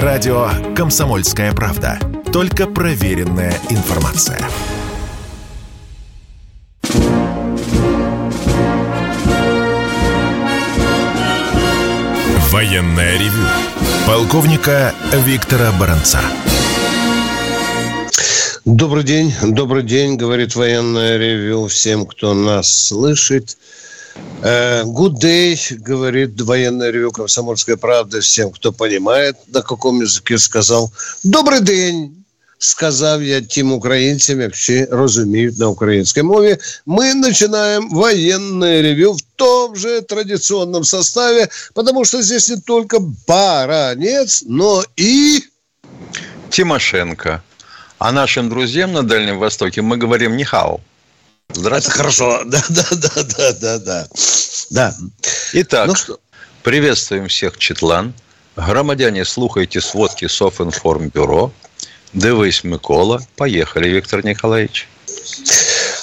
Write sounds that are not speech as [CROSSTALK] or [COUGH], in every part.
Радио «Комсомольская правда». Только проверенная информация. Военная ревю. Полковника Виктора Баранца. Добрый день, добрый день, говорит военное ревю всем, кто нас слышит. Э, good day, говорит военное ревю «Комсомольская правда» всем, кто понимает, на каком языке сказал. Добрий день, сказав я тим українцям, якщо розуміють на українській мові, мы начинаем военное ревю в том же традиционном составе, потому что здесь не только Баранец, но и... Тимошенко. А нашим друзьям на Дальнем Востоке мы говорим «нихау». Здравствуйте. Хорошо. [LAUGHS] Да, да, да, да, да, да. да. Итак, ну, что? приветствуем всех Четлан. Громадяне, слухайте сводки Софинформбюро. Дивись, Микола. Поехали, Виктор Николаевич.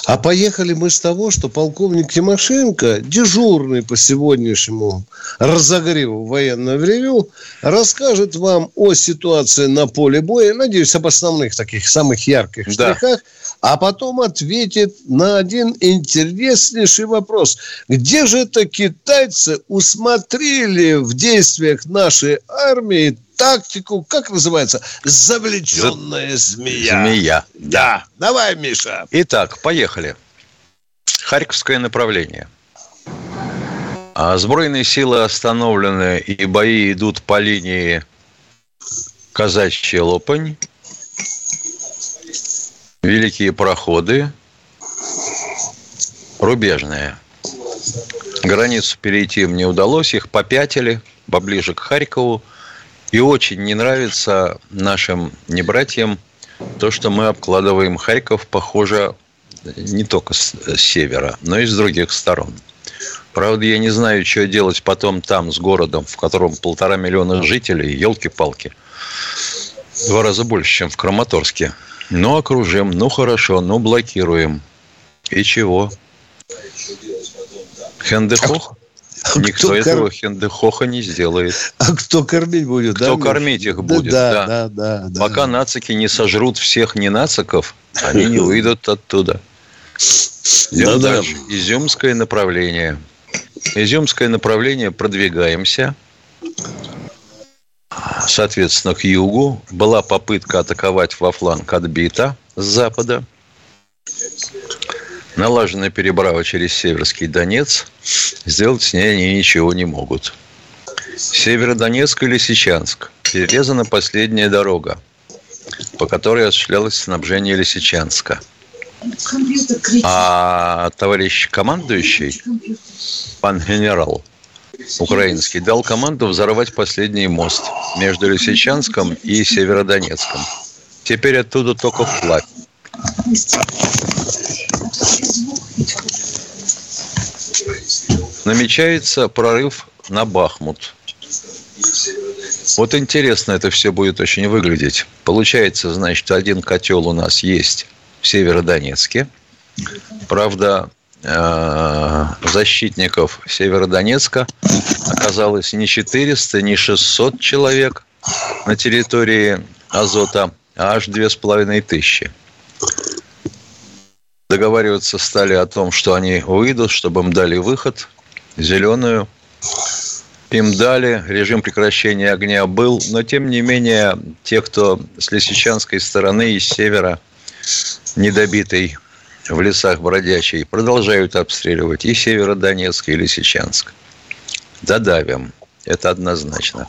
А поехали мы с того, что полковник Тимошенко, дежурный по сегодняшнему разогреву военного ревю, расскажет вам о ситуации на поле боя, надеюсь, об основных таких самых ярких да. А потом ответит на один интереснейший вопрос. Где же это китайцы усмотрели в действиях нашей армии тактику, как называется? Завлеченная змея. Змея. Да. Давай, Миша. Итак, поехали. Харьковское направление. А сбройные силы остановлены, и бои идут по линии Казачья Лопань, Великие проходы, рубежные. Границу перейти им не удалось, их попятили поближе к Харькову. И очень не нравится нашим небратьям то, что мы обкладываем Харьков, похоже, не только с севера, но и с других сторон. Правда, я не знаю, что делать потом там, с городом, в котором полтора миллиона жителей, елки-палки. Два раза больше, чем в Краматорске. Ну, окружим, ну, хорошо, ну, блокируем. И чего? Хендехох? А Никто кто этого кор... хендехоха не сделает. А кто кормить будет? Кто да, кормить их будет, да, да. да, да Пока да. нацики не сожрут всех ненациков, они не [LAUGHS] выйдут оттуда. Идем да, дальше. Да. Изюмское направление. Изюмское направление продвигаемся. Соответственно, к югу была попытка атаковать во фланг отбита с запада. Налажена переправа через Северский Донец. Сделать с ней они ничего не могут. Северодонецк и Лисичанск. Перерезана последняя дорога, по которой осуществлялось снабжение Лисичанска. А товарищ командующий, пан генерал, украинский, дал команду взорвать последний мост между Лисичанском и Северодонецком. Теперь оттуда только вплавь. Намечается прорыв на Бахмут. Вот интересно это все будет очень выглядеть. Получается, значит, один котел у нас есть в Северодонецке. Правда, защитников Северодонецка оказалось не 400, не 600 человек на территории Азота, а аж две с половиной тысячи. Договариваться стали о том, что они выйдут, чтобы им дали выход, зеленую. Им дали, режим прекращения огня был, но тем не менее, те, кто с лисичанской стороны, из севера, недобитый в лесах бродячей продолжают обстреливать и Северодонецк, и Лисичанск. Додавим. Это однозначно.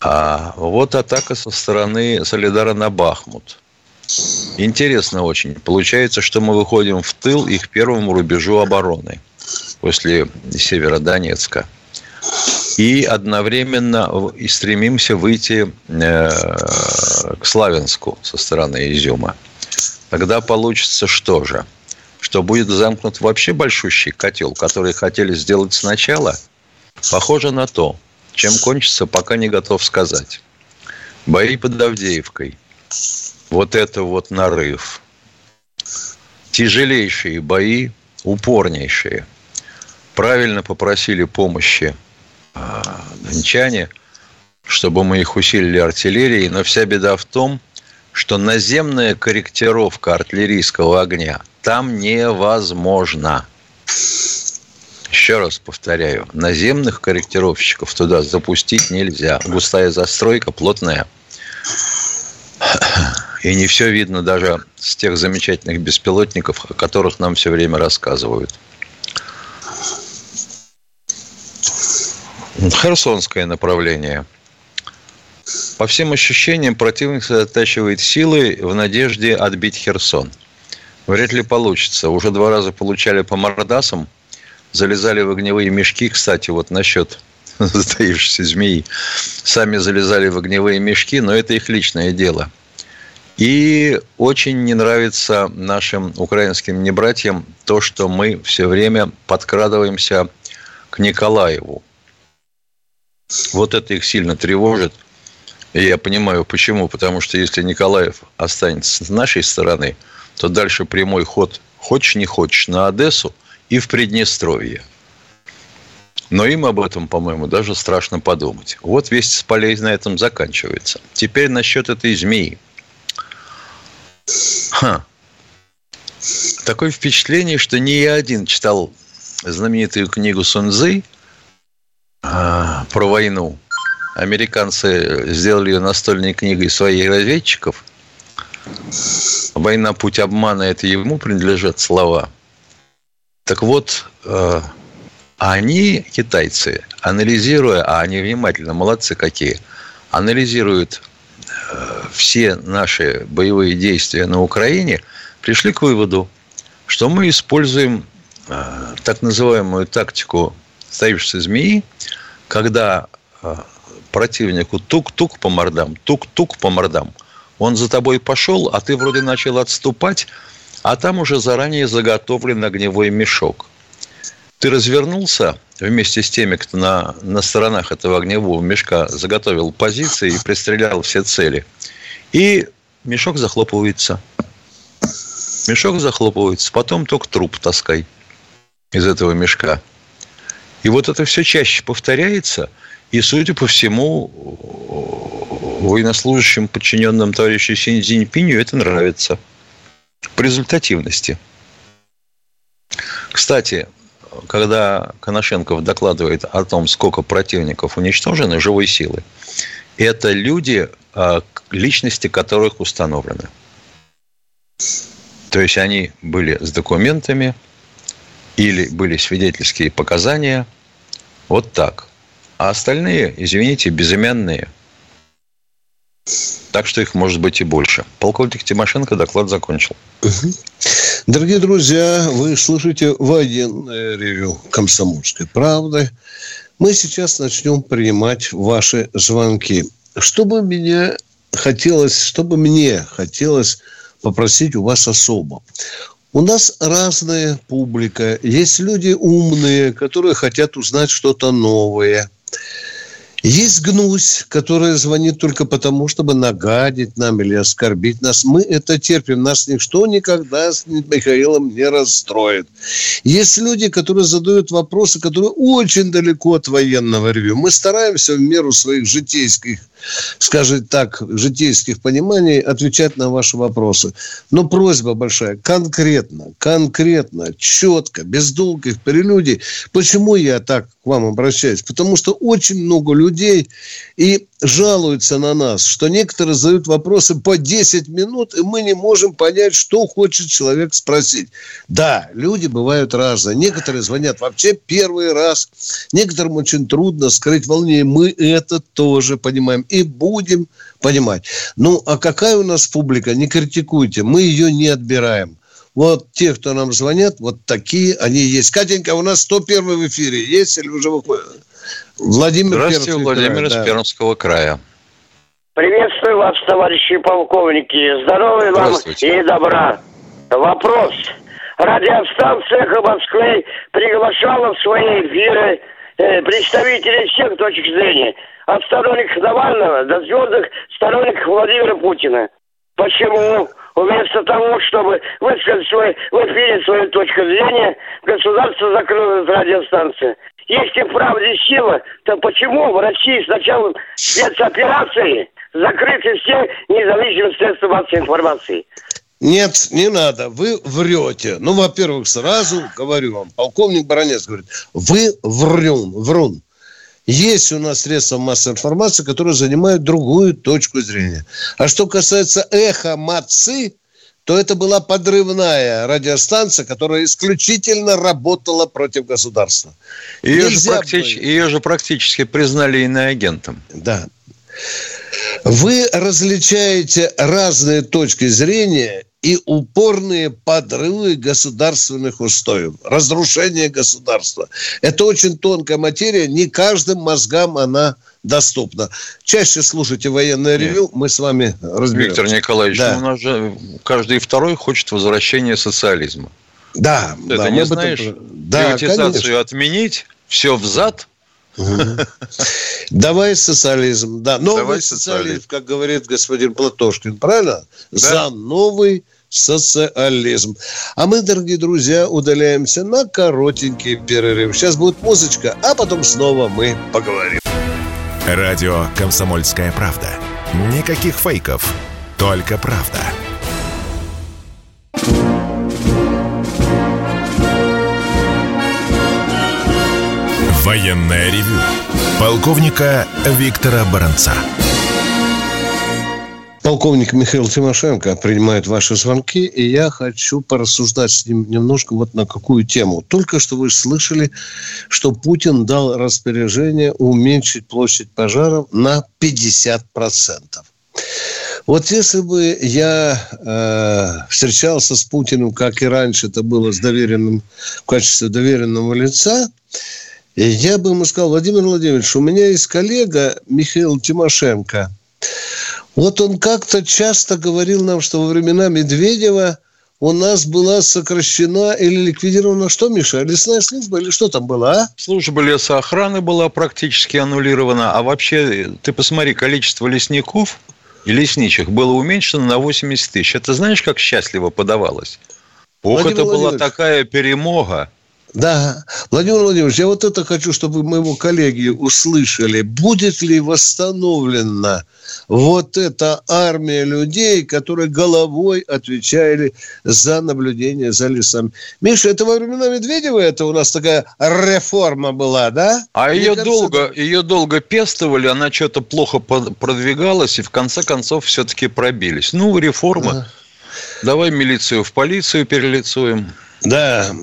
А вот атака со стороны Солидара на Бахмут. Интересно очень. Получается, что мы выходим в тыл их первому рубежу обороны после Северодонецка. И одновременно и стремимся выйти э, к Славянску со стороны Изюма. Тогда получится что же? Что будет замкнут вообще большущий котел, который хотели сделать сначала? Похоже на то. Чем кончится, пока не готов сказать. Бои под Авдеевкой. Вот это вот нарыв. Тяжелейшие бои, упорнейшие. Правильно попросили помощи а, дончане, чтобы мы их усилили артиллерией, но вся беда в том, что наземная корректировка артиллерийского огня там невозможна. Еще раз повторяю, наземных корректировщиков туда запустить нельзя. Густая застройка, плотная. И не все видно даже с тех замечательных беспилотников, о которых нам все время рассказывают. Херсонское направление. По всем ощущениям, противник затачивает силы в надежде отбить Херсон. Вряд ли получится. Уже два раза получали по мордасам, залезали в огневые мешки. Кстати, вот насчет [LAUGHS] затаившейся змеи. Сами залезали в огневые мешки, но это их личное дело. И очень не нравится нашим украинским небратьям то, что мы все время подкрадываемся к Николаеву. Вот это их сильно тревожит. И я понимаю, почему. Потому что если Николаев останется с нашей стороны, то дальше прямой ход, хочешь не хочешь, на Одессу и в Приднестровье. Но им об этом, по-моему, даже страшно подумать. Вот весь с полей на этом заканчивается. Теперь насчет этой змеи. Ха. Такое впечатление, что не я один читал знаменитую книгу Сунзы – а, про войну. Американцы сделали ее настольной книгой своих разведчиков. Война путь обмана это ему принадлежат слова. Так вот, э, они, китайцы, анализируя, а они внимательно, молодцы какие, анализируют э, все наши боевые действия на Украине, пришли к выводу, что мы используем э, так называемую тактику стоишься змеи, когда противнику тук-тук по мордам, тук-тук по мордам, он за тобой пошел, а ты вроде начал отступать, а там уже заранее заготовлен огневой мешок. Ты развернулся вместе с теми, кто на, на сторонах этого огневого мешка заготовил позиции и пристрелял все цели. И мешок захлопывается. Мешок захлопывается. Потом только труп таскай из этого мешка. И вот это все чаще повторяется, и, судя по всему, военнослужащим, подчиненным товарищу Синь Цзиньпиню, это нравится. По результативности. Кстати, когда Коношенков докладывает о том, сколько противников уничтожено живой силы, это люди, а, личности которых установлены. То есть они были с документами, или были свидетельские показания. Вот так. А остальные, извините, безымянные. Так что их может быть и больше. Полковник Тимошенко доклад закончил. Дорогие друзья, вы слышите военное ревю комсомольской правды. Мы сейчас начнем принимать ваши звонки. Чтобы меня хотелось, чтобы мне хотелось попросить у вас особо. У нас разная публика. Есть люди умные, которые хотят узнать что-то новое. Есть гнусь, которая звонит только потому, чтобы нагадить нам или оскорбить нас. Мы это терпим. Нас ничто никогда с Михаилом не расстроит. Есть люди, которые задают вопросы, которые очень далеко от военного ревю. Мы стараемся в меру своих житейских скажем так, житейских пониманий отвечать на ваши вопросы. Но просьба большая, конкретно, конкретно, четко, без долгих прелюдий. Почему я так к вам обращаюсь? Потому что очень много людей и жалуются на нас, что некоторые задают вопросы по 10 минут, и мы не можем понять, что хочет человек спросить. Да, люди бывают разные. Некоторые звонят вообще первый раз. Некоторым очень трудно скрыть волнение. Мы это тоже понимаем и будем понимать. Ну, а какая у нас публика? Не критикуйте. Мы ее не отбираем. Вот те, кто нам звонят, вот такие они есть. Катенька, у нас 101 в эфире есть или уже выходит? Владимир Здравствуйте, Пермский Владимир край, из да. Пермского края. Приветствую вас, товарищи полковники. Здоровья вам и добра. Вопрос. Радиостанция «Эхо Москвы» приглашала в свои эфиры э, представителей всех точек зрения. От сторонников Навального до звездных сторонников Владимира Путина. Почему? Вместо того, чтобы высказать свой, в эфире свою точку зрения, государство закрыло радиостанцию. если правда сила, то почему в России с началом спецоперации закрыты все независимые средства массовой информации? Нет, не надо. Вы врете. Ну, во-первых, сразу говорю вам, полковник Баранец говорит, вы врун, врун. Есть у нас средства массовой информации, которые занимают другую точку зрения. А что касается эхо мацы, то это была подрывная радиостанция, которая исключительно работала против государства. Ее, же, практич... бы... Ее же практически признали иноагентом. Да. Вы различаете разные точки зрения и упорные подрывы государственных устоев, разрушение государства. Это очень тонкая материя, не каждым мозгам она доступна. Чаще слушайте военное ревю, мы с вами разберемся. Виктор Николаевич, да. ну, у нас же каждый второй хочет возвращения социализма. Да, Ты да, не знаешь, этом... да, приватизацию конечно. отменить, все взад, Давай социализм. Да, новый Давай социализм, социализм, как говорит господин Платошкин, правильно? Да. За новый социализм. А мы, дорогие друзья, удаляемся на коротенький перерыв. Сейчас будет музычка, а потом снова мы поговорим. Радио «Комсомольская правда». Никаких фейков, только правда. Военное ревю полковника Виктора Баранца. Полковник Михаил Тимошенко принимает ваши звонки, и я хочу порассуждать с ним немножко вот на какую тему. Только что вы слышали, что Путин дал распоряжение уменьшить площадь пожаров на 50%. Вот если бы я э, встречался с Путиным, как и раньше это было с доверенным, в качестве доверенного лица, я бы ему сказал, Владимир Владимирович, у меня есть коллега Михаил Тимошенко. Вот он как-то часто говорил нам, что во времена Медведева у нас была сокращена или ликвидирована что, Миша? Лесная служба или что там было, а? Служба лесоохраны была практически аннулирована. А вообще, ты посмотри, количество лесников и лесничих было уменьшено на 80 тысяч. Это знаешь, как счастливо подавалось? Ох, Владимир это была такая перемога. Да, Владимир Владимирович, я вот это хочу, чтобы моего коллеги услышали. Будет ли восстановлена вот эта армия людей, которые головой отвечали за наблюдение за лесом? Миша, это во времена Медведева это у нас такая реформа была, да? А ее кажется, долго, ее долго пестовали, она что-то плохо продвигалась, и в конце концов все-таки пробились. Ну, реформа. Ага. Давай милицию в полицию перелицуем. Да,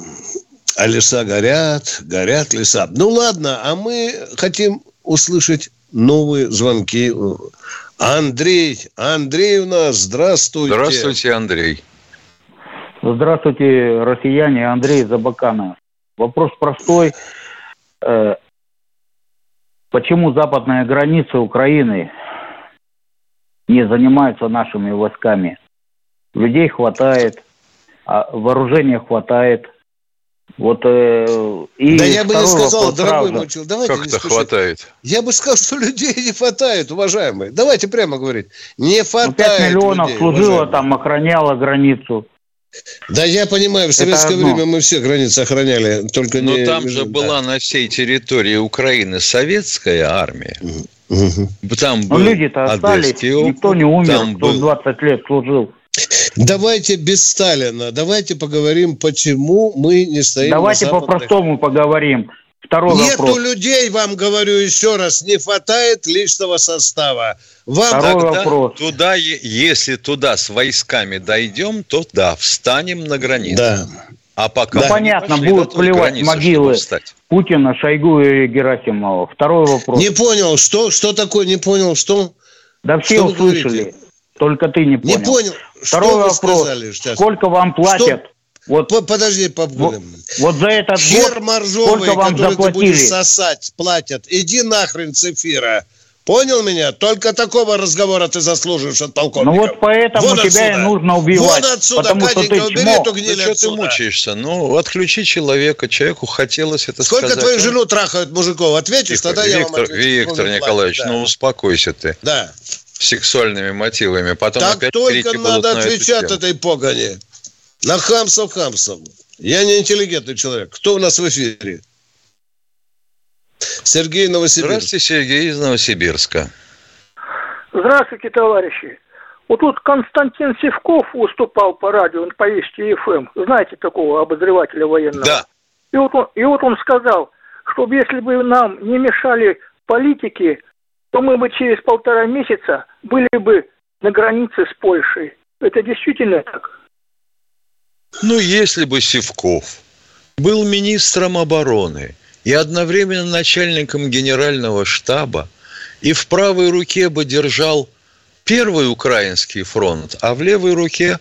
а леса горят, горят леса. Ну ладно, а мы хотим услышать новые звонки. Андрей, Андрей у нас, здравствуйте. Здравствуйте, Андрей. Здравствуйте, россияне, Андрей Забакана. Вопрос простой. Э, почему западная граница Украины не занимается нашими войсками? Людей хватает, а вооружения хватает – вот э, и да я бы не сказал, дорогой мой человек, давайте как это хватает? Я бы сказал, что [LAUGHS] людей не хватает, уважаемые. Давайте прямо говорить, не хватает. Ну, 5 миллионов людей, служило уважаемые. там, охраняло границу. Да, я понимаю, в советское время мы все границы охраняли, только Но не... там же да. была на всей территории Украины советская армия. Угу. Там Но люди-то остались, никто не умер, кто был... 20 лет служил. Давайте без Сталина. Давайте поговорим, почему мы не стоим Давайте по-простому поговорим. Второй Нету вопрос. людей, вам говорю еще раз, не хватает личного состава. Вам Второй тогда вопрос. Туда, если туда с войсками дойдем, то да, встанем на границе. Да. А пока да. понятно, будут плевать могилы Путина, Шойгу и Герасимова. Второй вопрос. Не понял, что, что такое, не понял, что? Да все что услышали. Только ты не понял. Не понял. Второй что вопрос. Сказали, Сколько вам платят? Что? Вот, Подожди, вот, вот за этот Хер год моржовый, сколько вам который заплатили? ты будешь сосать, платят. Иди нахрен, Цифира. Понял меня? Только такого разговора ты заслуживаешь от полковника. Ну вот поэтому Вон тебя отсюда. и нужно убивать. Вон отсюда, потому Катенька, что ты убери эту гниль ну, что ты мучаешься? Ну, отключи человека, человеку хотелось это Сколько сказать. Сколько твою жену трахают мужиков? Ответишь, Тихо, тогда Виктор, я вам отвечу. Виктор Николаевич, да. ну успокойся ты. Да сексуальными мотивами. Потом так опять только надо на отвечать этой погоне. На хамсов хамсов. Я не интеллигентный человек. Кто у нас в эфире? Сергей Новосибирск. Здравствуйте, Сергей из Новосибирска. Здравствуйте, товарищи. Вот тут Константин Севков выступал по радио, по Вести ФМ. Знаете такого обозревателя военного? Да. И вот он, и вот он сказал, что если бы нам не мешали политики, то мы бы через полтора месяца были бы на границе с Польшей. Это действительно так? Ну, если бы Севков был министром обороны и одновременно начальником генерального штаба, и в правой руке бы держал первый украинский фронт, а в левой руке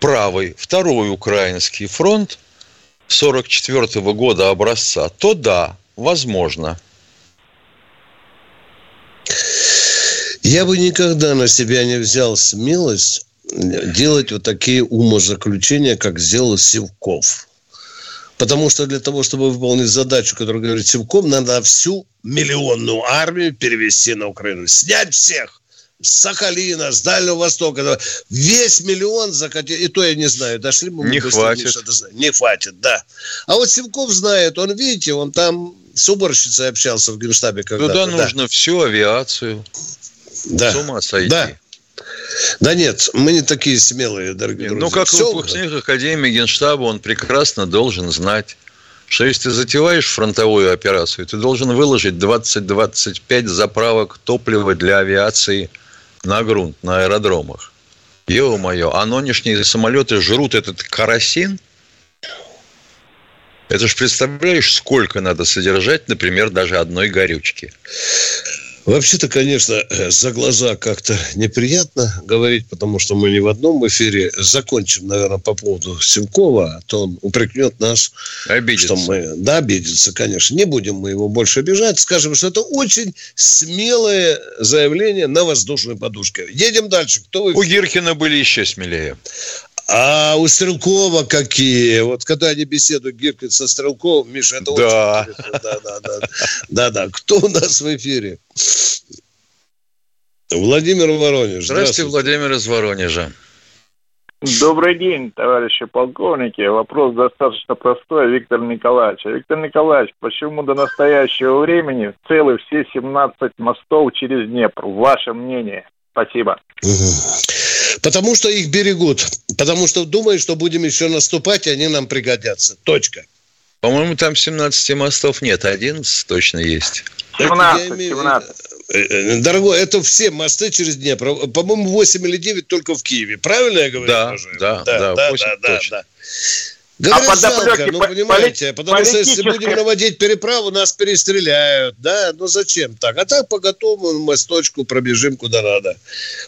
правый, второй украинский фронт 44 -го года образца, то да, возможно. Я бы никогда на себя не взял смелость делать вот такие умозаключения, как сделал Севков. Потому что для того, чтобы выполнить задачу, которую говорит Севков, надо всю миллионную армию перевести на Украину. Снять всех с Сахалина, с Дальнего Востока. Весь миллион закатить. И то я не знаю, дошли бы мы Не хватит. Не хватит, да. А вот Севков знает, он, видите, он там с уборщицей общался в Генштабе когда Туда нужно да. всю авиацию. Да. С ума сойти. Да. Да нет, мы не такие смелые, дорогие друзья. Ну, как Все... выпускник Академии Генштаба, он прекрасно должен знать, что если ты затеваешь фронтовую операцию, ты должен выложить 20-25 заправок топлива для авиации на грунт, на аэродромах. Ё-моё, а нынешние самолеты жрут этот карасин? Это же представляешь, сколько надо содержать, например, даже одной горючки. Вообще-то, конечно, за глаза как-то неприятно говорить, потому что мы не в одном эфире. Закончим, наверное, по поводу Симкова, а то он упрекнет нас. Обидится. Что мы, да, обидится, конечно. Не будем мы его больше обижать. Скажем, что это очень смелое заявление на воздушной подушке. Едем дальше. Кто вы? У Гиркина были еще смелее. А у Стрелкова какие? Вот когда они беседуют, Гиркин со Стрелковым, Миша, это да. очень интересно. Да, да, да. Да, да. Кто у нас в эфире? Владимир Воронеж. Здравствуйте, Здравствуйте, Владимир из Воронежа. Добрый день, товарищи полковники. Вопрос достаточно простой, Виктор Николаевич. Виктор Николаевич, почему до настоящего времени целы все 17 мостов через Днепр? Ваше мнение. Спасибо. Потому что их берегут. Потому что думают, что будем еще наступать, и они нам пригодятся. Точка. По-моему, там 17 мостов нет, 11 точно есть. 17, имею... 17. Э, э, дорогой, это все мосты через Днепр. По-моему, 8 или 9 только в Киеве. Правильно я говорю? Да, да, да, да, да, да, да, да. Говорят, а жалко, ну, понимаете, потому что если будем наводить переправу, нас перестреляют, да, ну зачем так? А так по готовому мосточку пробежим куда надо.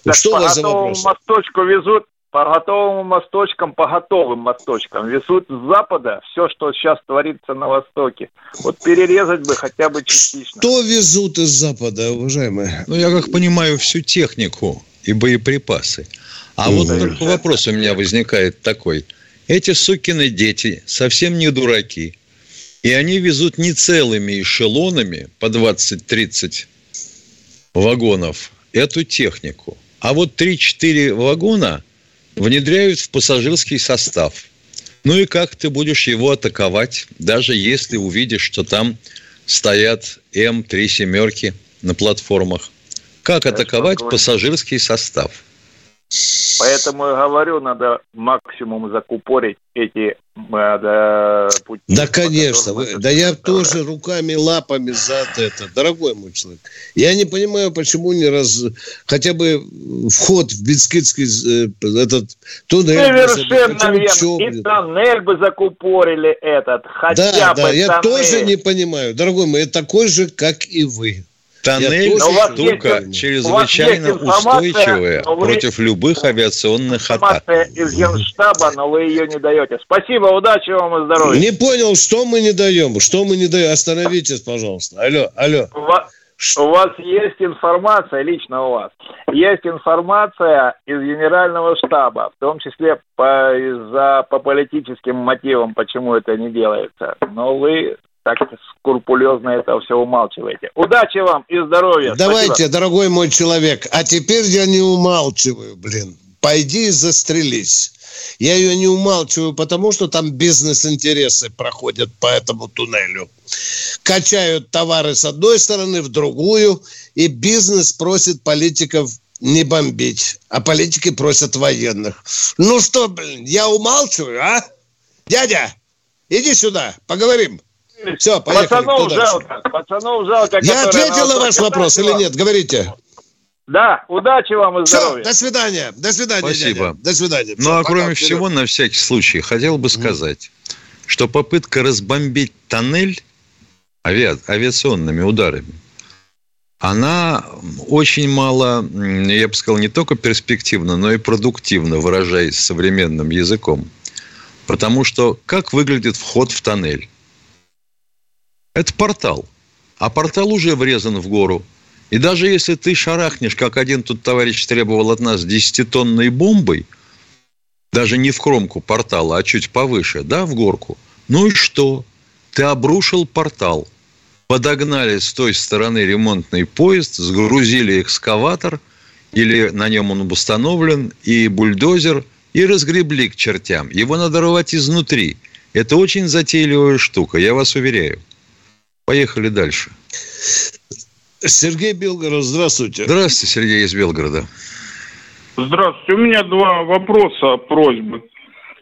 Так что у вас за вопрос? мосточку везут, по готовым мосточкам, по готовым мосточкам везут с запада все, что сейчас творится на востоке. Вот перерезать бы хотя бы частично. Что везут из запада, уважаемые? Ну, я как понимаю, всю технику и боеприпасы. А вот только вопрос у меня возникает такой – эти сукины дети совсем не дураки. И они везут не целыми эшелонами по 20-30 вагонов эту технику. А вот 3-4 вагона внедряют в пассажирский состав. Ну и как ты будешь его атаковать, даже если увидишь, что там стоят М3 семерки на платформах? Как атаковать пассажирский состав? Поэтому я говорю, надо максимум закупорить эти э, да, пути. Да, конечно. Вы, да я тоже руками, лапами за это, дорогой мой человек. Я не понимаю, почему не раз... Хотя бы вход в Бискитский э, этот туннель... Совершенно верно. И тоннель бы закупорили этот. Хотя да, бы да, я тоже не понимаю. Дорогой мой, я такой же, как и вы. Тоннель – штука есть, чрезвычайно устойчивая против любых авиационных атак. из Генштаба, но вы ее не даете. Спасибо, удачи вам и здоровья. Не понял, что мы не даем? Что мы не даем? Остановитесь, пожалуйста. Алло, алло. У вас есть информация, лично у вас, есть информация из Генерального штаба, в том числе по, за, по политическим мотивам, почему это не делается. Но вы так скрупулезно это все умалчиваете. Удачи вам и здоровья. Давайте, Спасибо. дорогой мой человек, а теперь я не умалчиваю, блин. Пойди и застрелись. Я ее не умалчиваю, потому что там бизнес-интересы проходят по этому туннелю. Качают товары с одной стороны в другую, и бизнес просит политиков не бомбить, а политики просят военных. Ну что, блин, я умалчиваю, а? Дядя, иди сюда, поговорим. Все, поехали. Пацанов жалко, пацанов жалко. Я ответил на ваш вопрос или нет? Говорите. Да, удачи вам и здоровья. Все, до свидания. До свидания, Спасибо. Дядя. До свидания. Ну, а кроме вперед. всего, на всякий случай, хотел бы сказать, mm. что попытка разбомбить тоннель ави... авиационными ударами, она очень мало, я бы сказал, не только перспективна, но и продуктивна, выражаясь современным языком. Потому что как выглядит вход в тоннель? Это портал. А портал уже врезан в гору – и даже если ты шарахнешь, как один тут товарищ требовал от нас, десятитонной бомбой, даже не в кромку портала, а чуть повыше, да, в горку, ну и что? Ты обрушил портал. Подогнали с той стороны ремонтный поезд, сгрузили экскаватор, или на нем он установлен, и бульдозер, и разгребли к чертям. Его надо рвать изнутри. Это очень затейливая штука, я вас уверяю. Поехали дальше. Сергей Белгород, здравствуйте. Здравствуйте, Сергей из Белгорода. Здравствуйте. У меня два вопроса, просьбы.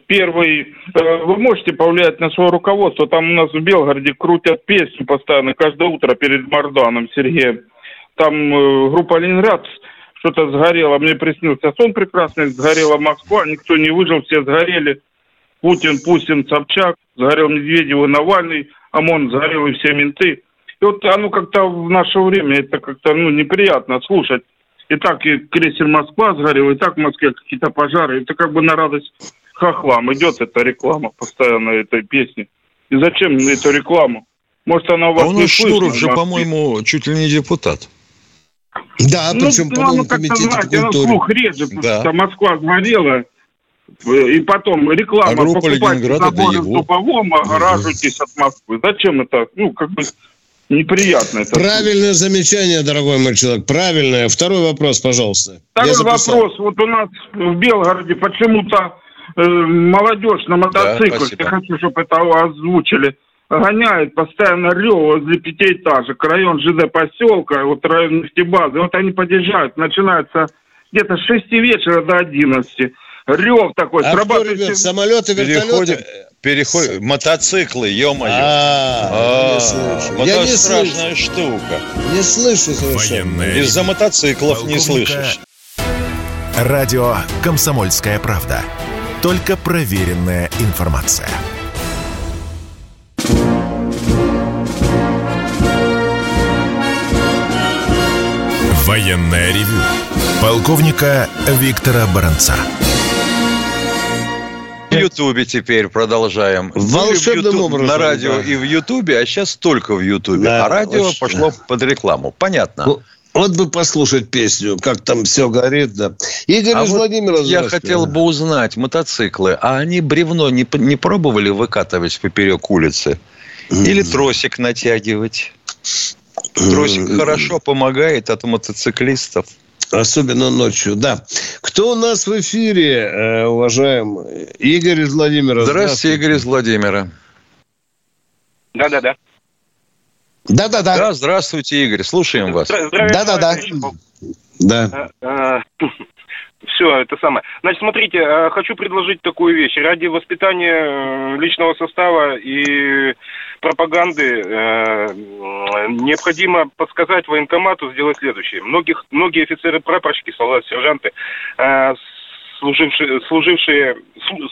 Первый. Э, вы можете повлиять на свое руководство? Там у нас в Белгороде крутят песню постоянно, каждое утро перед Марданом Сергеем. Там э, группа «Ленинград» что-то сгорело. Мне приснился сон прекрасный. Сгорела Москва, никто не выжил, все сгорели. Путин, Пустин, Собчак, сгорел Медведев и Навальный, ОМОН сгорел и все менты. И вот оно как-то в наше время, это как-то ну, неприятно слушать. И так и крейсер Москва сгорел, и так в Москве какие-то пожары. Это как бы на радость хохлам идет эта реклама постоянно этой песни. И зачем эту рекламу? Может, она у вас а у нас Штуров же, по-моему, чуть ли не депутат. Да, ну, причем, ну, по-моему, комитет знаете, культуры. слух реже, да. что Москва сгорела, и потом реклама а группа Ленинград это его. Дубовом, огораживайтесь от Москвы. Зачем это? Ну, как бы неприятно. Это Правильное слушать. замечание, дорогой мой человек, правильное. Второй вопрос, пожалуйста. Второй вопрос. Вот у нас в Белгороде почему-то э, молодежь на мотоцикле, да, я хочу, чтобы это озвучили, гоняет постоянно рев возле пятиэтажек, район ЖД поселка, вот район нефтебазы. Вот они подъезжают, начинается где-то с 6 вечера до 11. Рев такой. А срабатывает... ребят, самолеты, вертолеты? Переходим, переходим, мотоциклы, ё-моё. А, а, не слышу. Я не страшная штука. Не слышу совершенно. Из-за мотоциклов не слышишь. Радио «Комсомольская правда». Только проверенная информация. Военная ревю. Полковника Виктора Баранца. В Ютубе теперь продолжаем. Волшебным YouTube, образом. На радио да. и в Ютубе, а сейчас только в Ютубе. Да, а радио очень... пошло под рекламу. Понятно. Ну, вот бы послушать песню, как там все горит, да. Игорь а из вот Владимира. Я хотел бы узнать, мотоциклы, а они бревно не, не пробовали выкатывать поперек улицы? Или тросик натягивать? Тросик хорошо помогает от мотоциклистов. Особенно ночью, да. Кто у нас в эфире, э, уважаемый? Игорь из Владимира. Здравствуйте, Здравствуйте. Игорь из Владимира. Да-да-да. Да-да-да. Да, здравствуйте, Игорь. Слушаем вас. Да-да-да. Да. Все, это самое. Значит, смотрите, а, хочу предложить такую вещь. Ради воспитания э, личного состава и пропаганды э, необходимо подсказать военкомату сделать следующее. Многих, многие офицеры, прапорщики, солдаты, сержанты, э, служившие, служившие,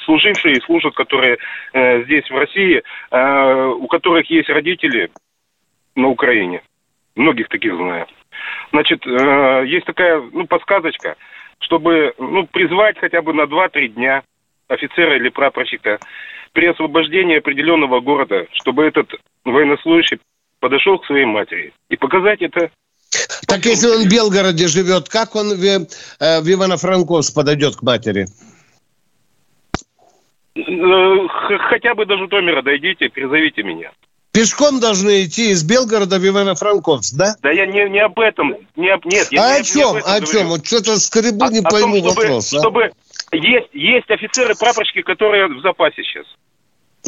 служившие и служат, которые э, здесь, в России, э, у которых есть родители на Украине. Многих таких знаю. Значит, э, есть такая ну, подсказочка – чтобы ну, призвать хотя бы на 2-3 дня офицера или прапорщика при освобождении определенного города, чтобы этот военнослужащий подошел к своей матери и показать это. Так если он в Белгороде живет, как он в, э, в Ивано-Франковск подойдет к матери? Э, хотя бы до Житомира дойдите, призовите меня. Пешком должны идти из Белгорода в Ивано-Франковск, да? Да я не, не об этом. Не об, нет, я а не, о чем? Не об о чем? Вот что-то скребу, а, не о пойму том, чтобы, вопрос. А? Чтобы есть, есть офицеры, прапорщики, которые в запасе сейчас.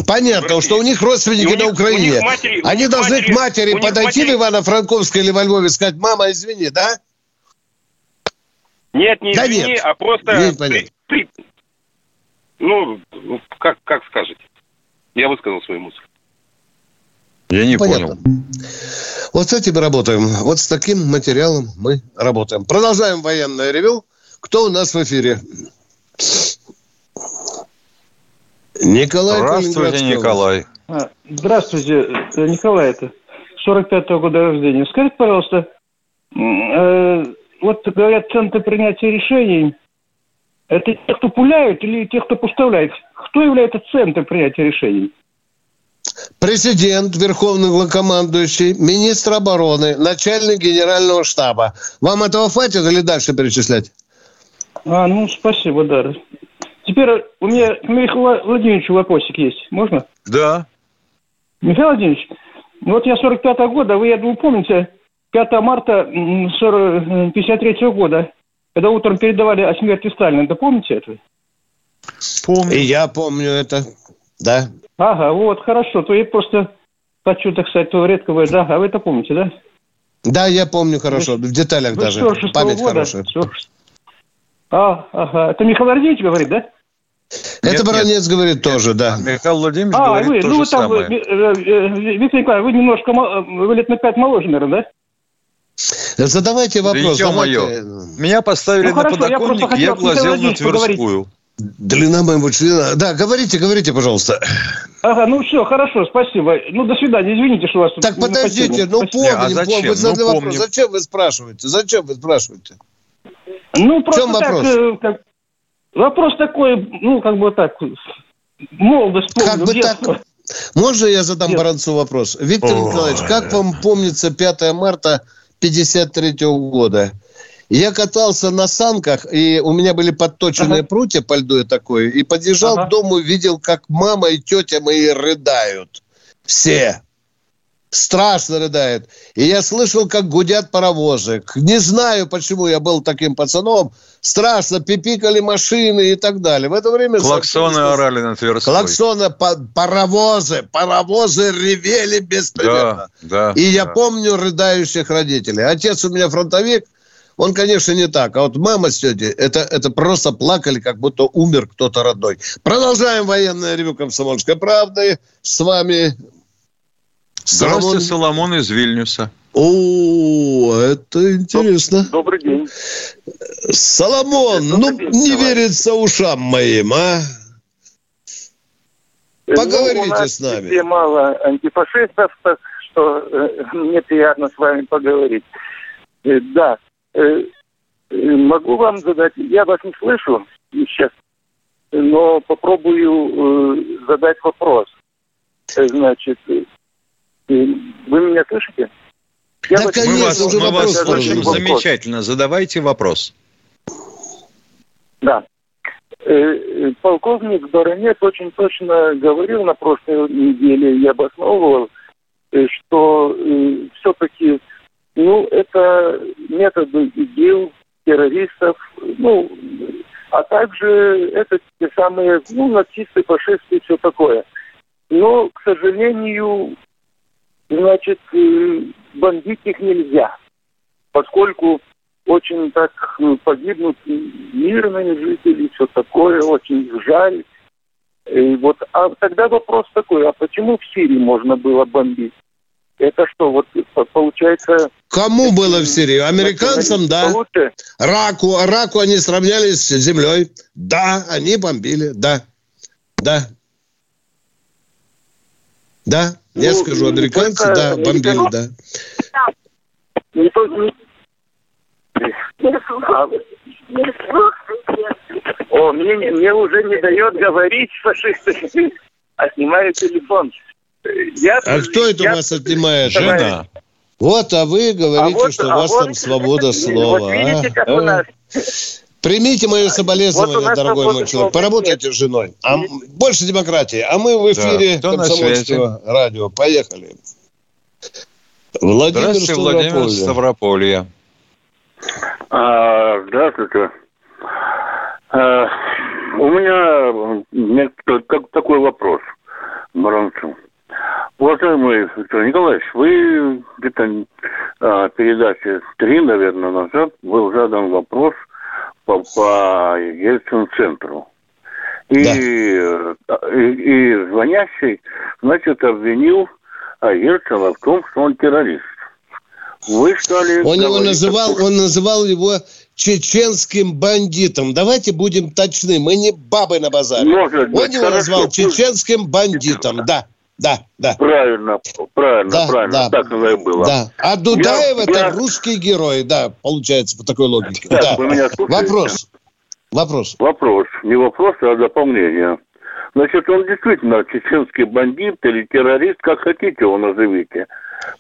Понятно, что у них родственники них, на Украине. Матери, Они должны матери, к матери подойти матери... в Ивано-Франковске или во Львове и сказать, мама, извини, да? Нет, не да извини, нет. а просто... Нет, при, при... Ну, как, как скажете. Я высказал свою мысль. Я не Понятно. понял. Вот с этим работаем. Вот с таким материалом мы работаем. Продолжаем военное ревю. Кто у нас в эфире? Николай Здравствуйте, Николай. А, здравствуйте, Николай, это 45-го года рождения. Скажите, пожалуйста, э, вот говорят, центры принятия решений, это те, кто пуляют или те, кто поставляет? Кто является центром принятия решений? Президент, верховный главкомандующий, министр обороны, начальник генерального штаба. Вам этого хватит или дальше перечислять? А, ну, спасибо, да. Теперь у меня к Михаилу Владимировичу вопросик есть. Можно? Да. Михаил Владимирович, вот я 45-го года, вы, я думаю, помните, 5 марта 53 года, когда утром передавали о смерти Сталина. Да помните это? Помню. И я помню это, да. Ага, вот, хорошо. То я просто хочу, так сказать, то редко бывает. Да, а вы это помните, да? Да, я помню хорошо, вы, в деталях даже. Память года, хорошая. А, ага. Это Михаил Владимирович говорит, да? Это нет, Баранец нет. говорит тоже, да. Михаил Владимирович а, говорит вы, то ну, же вы там, самое. Вы, э, э, Виктор Николаевич, вы немножко, вы лет на пять моложе, наверное, да? Задавайте вопрос. Да давайте. Меня поставили ну, на хорошо, подоконник, я, я глазел на Тверскую. Длина моего члена. Да, говорите, говорите, пожалуйста. Ага, ну все, хорошо, спасибо. Ну, до свидания, извините, что вас тут Так, подождите, ну, помним, а зачем? помним. Ну, помним. Вопрос. Зачем вы спрашиваете? Зачем вы спрашиваете? Ну, просто так, вопрос? Э, как, вопрос такой, ну, как бы так, молодость, помню, как бы детство. так, можно я задам Нет. Баранцу вопрос? Виктор Ой. Николаевич, как вам помнится 5 марта 53 года? Я катался на санках, и у меня были подточенные ага. прутья по льду и такое, и подъезжал ага. к дому, видел, как мама и тетя мои рыдают. Все страшно рыдает. И я слышал, как гудят паровозы. Не знаю, почему я был таким пацаном. Страшно, пипикали машины и так далее. В это время... Клаксоны орали на Тверской. Клаксоны, паровозы, паровозы ревели беспримерно. Да, да, и я помню рыдающих родителей. Отец у меня фронтовик, он, конечно, не так. А вот мама с тетей, это, это просто плакали, как будто умер кто-то родной. Продолжаем военное ревю «Комсомольской правды». С вами Здравствуйте, Соломон, Соломон из Вильнюса. О, это интересно. Добрый день. Соломон, Добрый ну день, не давай. верится ушам моим, а? Поговорите ну, с нами. Где мало антифашистов, так что э, мне приятно с вами поговорить. Э, да, могу вам задать, я вас не слышу сейчас, но попробую э, задать вопрос. Э, значит, вы меня слышите? Я да, конечно, мы вас, уже мы вопрос вас слышим замечательно. Задавайте вопрос. Да. Э, э, полковник Баранец очень точно говорил на прошлой неделе и обосновывал, э, что все-таки ну, это методы ИГИЛ, террористов, ну, а также это те самые, ну, нацисты, фашисты и все такое. Но, к сожалению, значит, э, бомбить их нельзя, поскольку очень так э, погибнут мирные жители, все такое, очень жаль. И вот, а тогда вопрос такой, а почему в Сирии можно было бомбить? Это что, вот получается... Кому было в Сирии? Американцам, да. Лучше? Раку. А раку они сравнялись с землей. Да, они бомбили, да. Да. Да. Я ну, скажу, американцы, да, бомбили, да. Не О, мне, мне уже не дает говорить фашисты, [LAUGHS] а снимают телефон. Я, а кто это я, у вас отнимает? Жена. Вот, а вы говорите, а вот, что у вас а там вот, свобода [LAUGHS] слова. Вот видите, а? как у нас. Примите мое соболезнование, вот дорогой мой человек. Поработайте нет. с женой. А больше демократии. А мы в эфире да. комсомольского радио. Поехали. Владимир Здравствуйте, Владимир Ставрополье. А, здравствуйте. А, у меня, такой вопрос, Баранцу. Уважаемый Виктор Николаевич, вы где-то а, передаче три, наверное, назад был задан вопрос по, по Ельцин-центру. И, да. и, и звонящий, значит, обвинил Ельцина в том, что он террорист. Вы стали... Он его называл, он называл его чеченским бандитом. Давайте будем точны, мы не бабы на базаре. Может быть, он его хорошо. назвал чеченским бандитом, да. Да, да. Правильно, правильно, да, правильно. Да, так оно и было. Да. А Дудаев я, это я... русский герой, да, получается по такой логике. Так, да. Вопрос. Вопрос. Вопрос. Не вопрос, а дополнение. Значит, он действительно чеченский бандит или террорист, как хотите его назовите.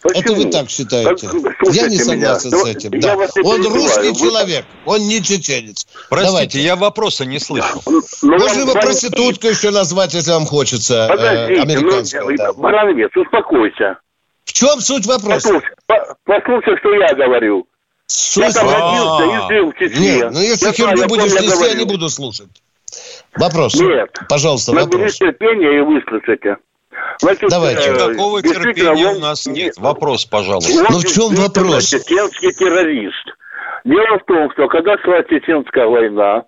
Почему? Это вы так считаете. Слушайте я не согласен меня. с этим. Да. Он русский вы... человек, он не чеченец. Простите, Давайте. я вопроса не слышу. Но ну, Можно его проституткой еще назвать, если вам хочется. Э, Подождите, э, американского, ну, да. Барановец, успокойся. В чем суть вопроса? Послушай, послушай, что я говорю. Суть... Я там родился и жил в Чечне. Нет, ну если херню будешь нести, я не буду слушать. Вопрос. Нет. Пожалуйста, вопрос. терпение и выслушайте. Значит, Давайте. Э, Никакого терпения он... у нас нет. Вопрос, пожалуйста. Ну в чем вопрос? Чеченский террорист. Дело в том, что когда шла чеченская война,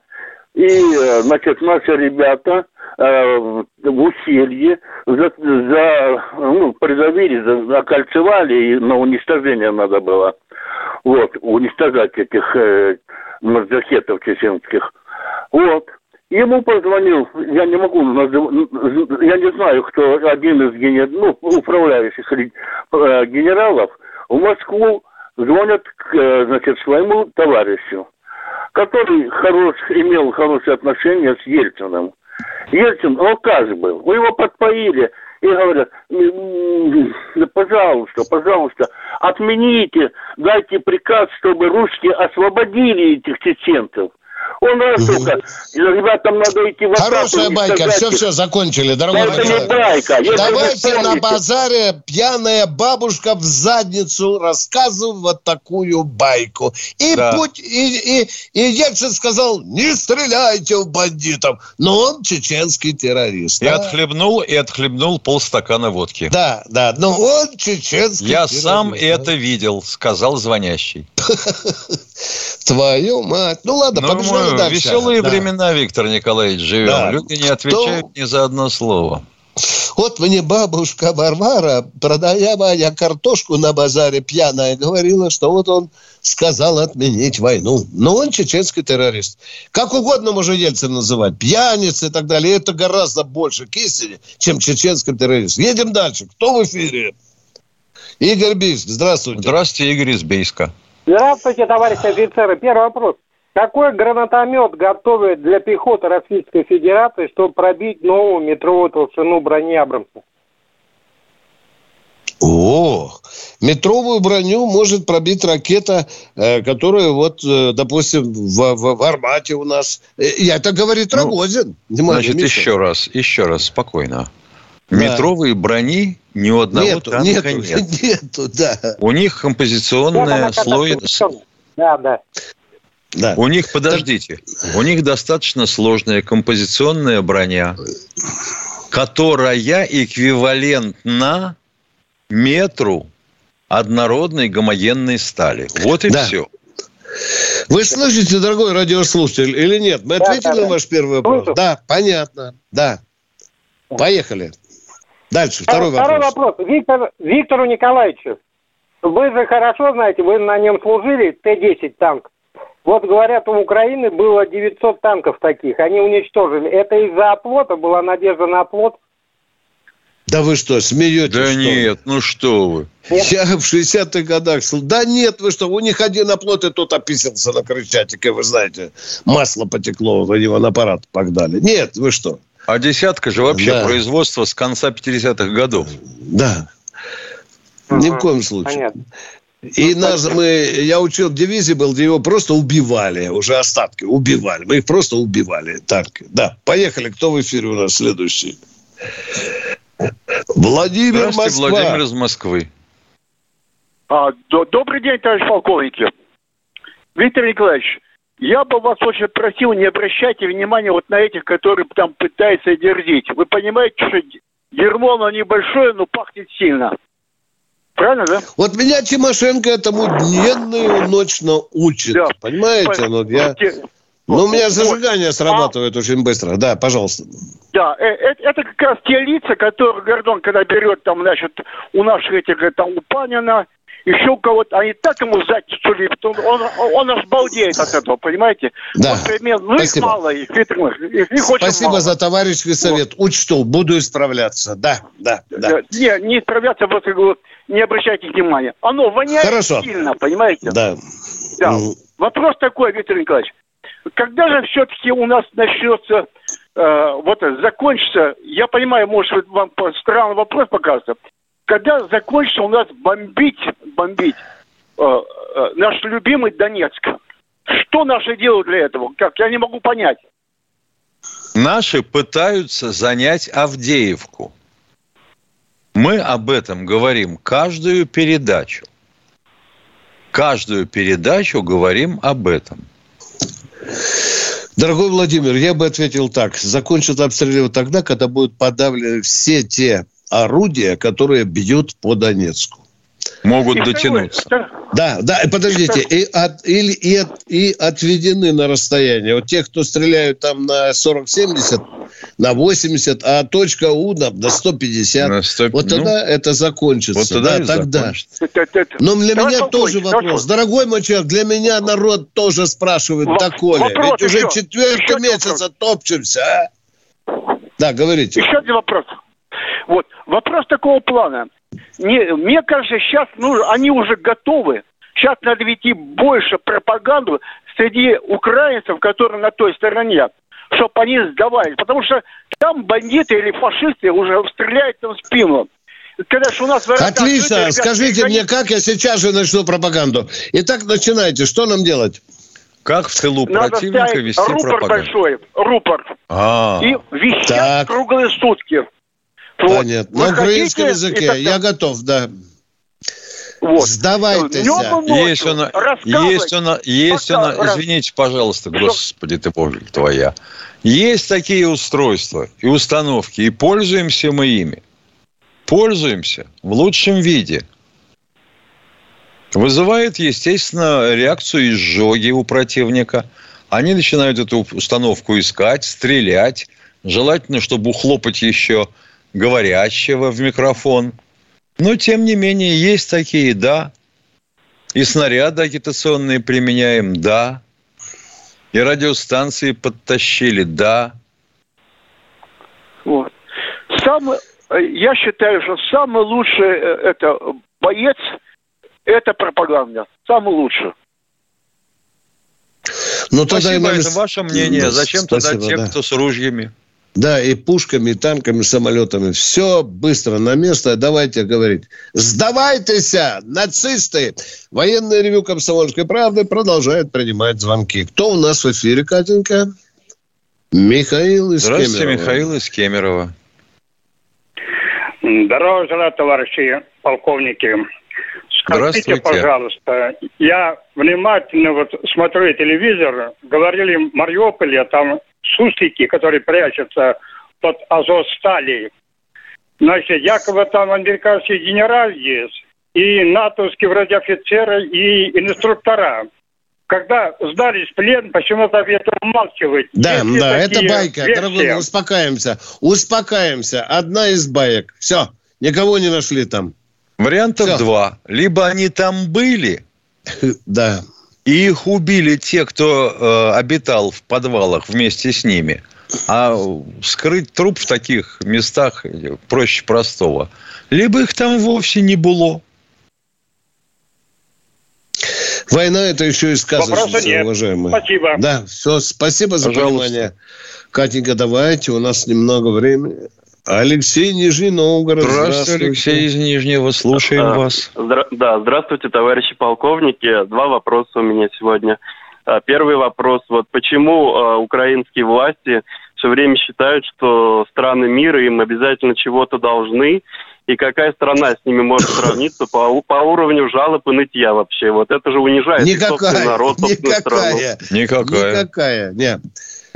и, э, значит, наши ребята э, в ущелье за, за, ну, придавили, за, окольцевали, и на уничтожение надо было. Вот, уничтожать этих э, марджахетов чеченских. Вот. Ему позвонил, я не могу, я не знаю, кто один из ну, управляющих э, генералов в Москву звонят к, значит, своему товарищу, который хорош, имел хорошие отношения с Ельциным. Ельцин алкаш был, у него подпоили и говорят, пожалуйста, пожалуйста, отмените, дайте приказ, чтобы русские освободили этих чеченцев. Он раз только, ребятам надо идти в Хорошая байка, все, все, закончили, дорогой Это не байка. Давайте на базаре пьяная бабушка в задницу рассказывает вот такую байку. И, да. путь, и, и, и Ельцин сказал, не стреляйте в бандитов. Но он чеченский террорист. И да? отхлебнул, и отхлебнул полстакана водки. Да, да, но он чеченский Я террорист. сам да? это видел, сказал звонящий. [LAUGHS] Твою мать. Ну ладно, ну, побежали дальше. Веселые да. времена, Виктор Николаевич, живем. Да. Люди не отвечают Кто... ни за одно слово. Вот мне бабушка Варвара, продая моя картошку на базаре пьяная, говорила, что вот он сказал отменить войну. Но он чеченский террорист. Как угодно можно Ельцин называть. Пьяница и так далее. Это гораздо больше к истине, чем чеченский террорист. Едем дальше. Кто в эфире? Игорь Бийск, здравствуйте. Здравствуйте, Игорь из Бейска. Здравствуйте, товарищи офицеры. Первый вопрос. Какой гранатомет готовят для пехоты Российской Федерации, чтобы пробить новую метровую толщину брони Абрамса? О, метровую броню может пробить ракета, э, которая вот, э, допустим, в, в, в Армате у нас. Э, это говорит ну, Рогозин. Значит, еще раз, еще раз, спокойно. Да. Метровые брони ни у одного нету, танка нету, нет. [LAUGHS] Нету, да. У них композиционная слой... Да, да. Да. У них, подождите, у них достаточно сложная композиционная броня, которая эквивалентна метру однородной гомогенной стали. Вот и да. все. Вы слышите, дорогой радиослушатель, или нет? Мы ответили да, на ваш первый вопрос? Да, понятно. Да. Поехали. Дальше, второй, второй вопрос. Второй вопрос. Виктор, Виктору Николаевичу. Вы же хорошо знаете, вы на нем служили, Т-10 танк. Вот говорят, у Украины было 900 танков таких, они уничтожили. Это из-за оплота, была надежда на оплот? Да вы что, смеетесь? Да что нет, ну что вы. Я в 60-х годах... Да нет, вы что, у них один оплот, и тот описался на Крещатике, вы знаете. Масло потекло, на него на аппарат погнали. Нет, вы что? А десятка же вообще да. производство с конца 50-х годов. Да. Ни в коем случае. Понятно. И ну, нас, мы, я учил дивизии был, где его просто убивали, уже остатки, убивали. Мы их просто убивали. Так, да, поехали. Кто в эфире у нас следующий? Владимир Москва. Владимир из Москвы. А, до, добрый день, товарищ полковники. Виктор Николаевич, я бы вас очень просил, не обращайте внимания вот на этих, которые там пытаются дерзить. Вы понимаете, что дерьмо, оно небольшое, но пахнет сильно. Правильно, да? Вот меня Тимошенко этому дневно и ночно учит. Да. Понимаете? Ну, я... Ну, у меня зажигание срабатывает а... очень быстро. Да, пожалуйста. Да, это, э, это как раз те лица, которые Гордон, когда берет там, значит, у наших этих, там, у Панина, еще у кого-то, они так ему задницу лепят, он, он, он аж балдеет от этого, понимаете? Да. Вот, пример, ну, Спасибо. их мало, их хитрых, их, очень Спасибо мало. за товарищеский совет. Вот. Учту, буду исправляться. Да, да, да. Не, не исправляться, вот, вот не обращайте внимания. Оно воняет Хорошо. сильно, понимаете? Да. Да. Mm. Вопрос такой, Виктор Николаевич. Когда же все-таки у нас начнется, э, вот закончится, я понимаю, может вам странный вопрос покажется, когда закончится у нас бомбить, бомбить э, э, наш любимый Донецк? Что наши делают для этого? Как? Я не могу понять. Наши пытаются занять Авдеевку. Мы об этом говорим каждую передачу. Каждую передачу говорим об этом. Дорогой Владимир, я бы ответил так. Закончат обстреливать тогда, когда будут подавлены все те орудия, которые бьют по Донецку. Могут и дотянуться. Да, да, подождите, и, от, или, и, от, и отведены на расстояние. Вот те, кто стреляют там на 40-70, на 80, а точка У на, на 150. На 100, вот тогда ну, это закончится. Вот тогда да, тогда. Закончится. Но для да, меня тоже вопрос. Хорошо. Дорогой мой человек, для меня народ тоже спрашивает, Во- доколе. Ведь уже четвертый еще месяц топчемся, а? Да, говорите. Еще один вопрос. Вот, вопрос такого плана. Не, мне кажется, сейчас ну, они уже готовы. Сейчас надо вести больше пропаганду среди украинцев, которые на той стороне, чтобы они сдавались. Потому что там бандиты или фашисты уже стреляют им в спину. Когда у нас Отлично. Скажите мне, как я сейчас же начну пропаганду. Итак, начинайте. Что нам делать? Как в тылу Надо противника вести рупор пропаганду? большой, рупор. А, и вещать так. круглые сутки. Понятно. Вот. На украинском языке. Я готов, да. Вот. Сдавайтесь. Есть она, есть она, есть она, извините, пожалуйста, господи ты боже твоя. Есть такие устройства и установки, и пользуемся мы ими. Пользуемся в лучшем виде. Вызывает, естественно, реакцию изжоги у противника. Они начинают эту установку искать, стрелять. Желательно, чтобы ухлопать еще говорящего в микрофон. Но, тем не менее, есть такие, да. И снаряды агитационные применяем, да. И радиостанции подтащили, да. Вот. Самый, я считаю, что самый лучший э, это боец, это пропаганда. Самый лучший. Ну, тогда Спасибо, это ваше мнение. Зачем Спасибо, тогда те, да. кто с ружьями? Да, и пушками, и танками, и самолетами. Все быстро на место. Давайте говорить. Сдавайтесь, нацисты! Военное ревю «Комсомольской правды» продолжает принимать звонки. Кто у нас в эфире, Катенька? Михаил из Здравствуйте, Кемерово. Михаил из Кемерово. Здорово желаю, товарищи полковники. Скажите, пожалуйста, я внимательно вот смотрю телевизор, говорили в Мариуполе, там суслики, которые прячутся под Азовстали. Значит, якобы там американский генерал есть, и натовские вроде офицеры, и инструктора. Когда сдались в плен, почему-то это умалчивать. Да, есть да, это байка. Версии? Дорогой, успокаиваемся. Успокаиваемся. Одна из баек. Все, никого не нашли там. Вариантов Все. два. Либо они там были, [LAUGHS] да. И их убили те, кто э, обитал в подвалах вместе с ними. А скрыть труп в таких местах проще простого. Либо их там вовсе не было. Война это еще и сказочница, уважаемые. Спасибо. Да, все, спасибо за Пожалуйста. понимание. Катенька, давайте, у нас немного времени. Алексей Нижний Новгород. Здравствуйте, здравствуйте. Алексей из Нижнего. Слушаем а, вас. Здра- да, здравствуйте, товарищи полковники. Два вопроса у меня сегодня. А, первый вопрос. Вот почему а, украинские власти все время считают, что страны мира им обязательно чего-то должны, и какая страна с ними может [COUGHS] сравниться по, по уровню жалоб и нытья вообще? Вот это же унижает никакая, собственный народ, собственную никакая, страну. Никакая. Никакая, нет.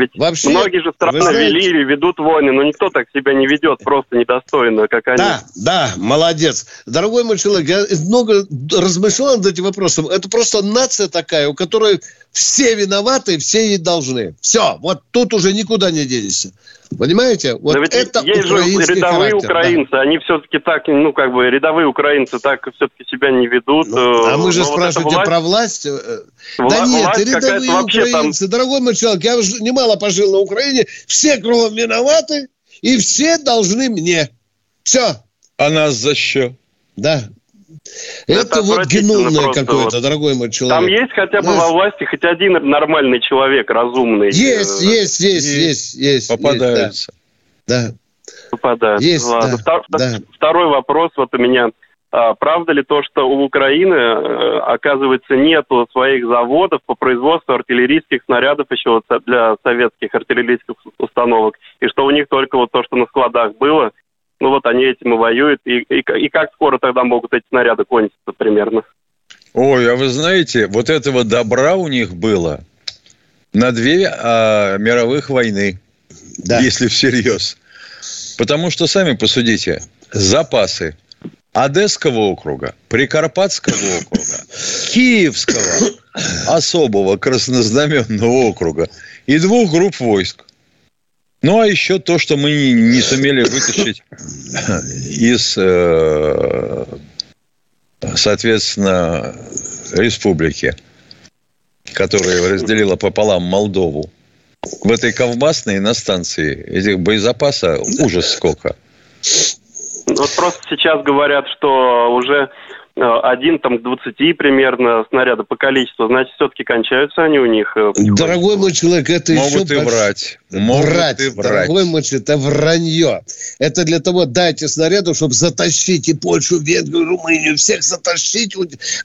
Ведь Вообще, многие же страны знаете... вели или ведут войны, но никто так себя не ведет, просто недостойно, как они. Да, да, молодец. Дорогой мой человек, я много размышлял над этим вопросом. Это просто нация такая, у которой все виноваты, все ей должны. Все, вот тут уже никуда не денешься. Понимаете? Вот Но ведь это есть же рядовые характер, украинцы, да. они все-таки так, ну, как бы, рядовые украинцы так все-таки себя не ведут. Ну, а мы же спрашиваете вот власть... про власть. Вла- да нет, власть рядовые украинцы, там... дорогой мой человек, я уже немало пожил на Украине, все кругом виноваты, и все должны мне. Все. А нас за что? Да, это, это вот геномное какое-то, вот. дорогой мой человек. Там есть хотя бы Знаешь, во власти хоть один нормальный человек, разумный. Есть, есть, есть, есть, есть. Попадаются. Есть, да. да. Попадаются. Есть, Ладно. Да, Втор- да. Второй вопрос вот у меня. А, правда ли то, что у Украины, э, оказывается, нету своих заводов по производству артиллерийских снарядов еще для советских артиллерийских установок, и что у них только вот то, что на складах было, ну вот они этим и воюют. И, и, и как скоро тогда могут эти снаряды кончиться примерно? Ой, а вы знаете, вот этого добра у них было на две а, мировых войны, да. если всерьез. Потому что, сами посудите, запасы Одесского округа, Прикарпатского округа, Киевского особого краснознаменного округа и двух групп войск. Ну, а еще то, что мы не сумели вытащить из, э, соответственно, республики, которая разделила пополам Молдову. В этой ковбасной на станции этих боезапаса ужас сколько. Вот просто сейчас говорят, что уже Э, один там к 20 примерно снаряда по количеству, значит, все-таки кончаются они у них. Э, Дорогой мой человек, это Могут еще... и врать. Могут врать. И врать. Дорогой мой человек, это вранье. Это для того, дайте снаряду, чтобы затащить и Польшу, Венгрию, Румынию, всех затащить,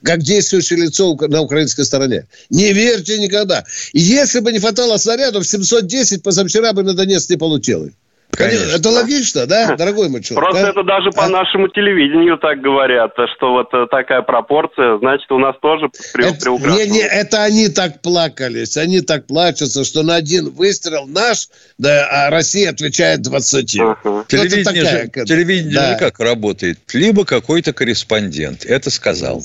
как действующее лицо на украинской стороне. Не верьте никогда. Если бы не хватало снарядов, 710 позавчера бы на Донецк не получилось. Конечно. Это логично, да, дорогой мой человек? Просто да? это даже по а? нашему телевидению так говорят, что вот э, такая пропорция, значит, у нас тоже это, не, не, это они так плакались, они так плачутся, что на один выстрел наш, да, а Россия отвечает 20. Uh-huh. Телевидение, такая, же, телевидение да. же как работает? Либо какой-то корреспондент это сказал,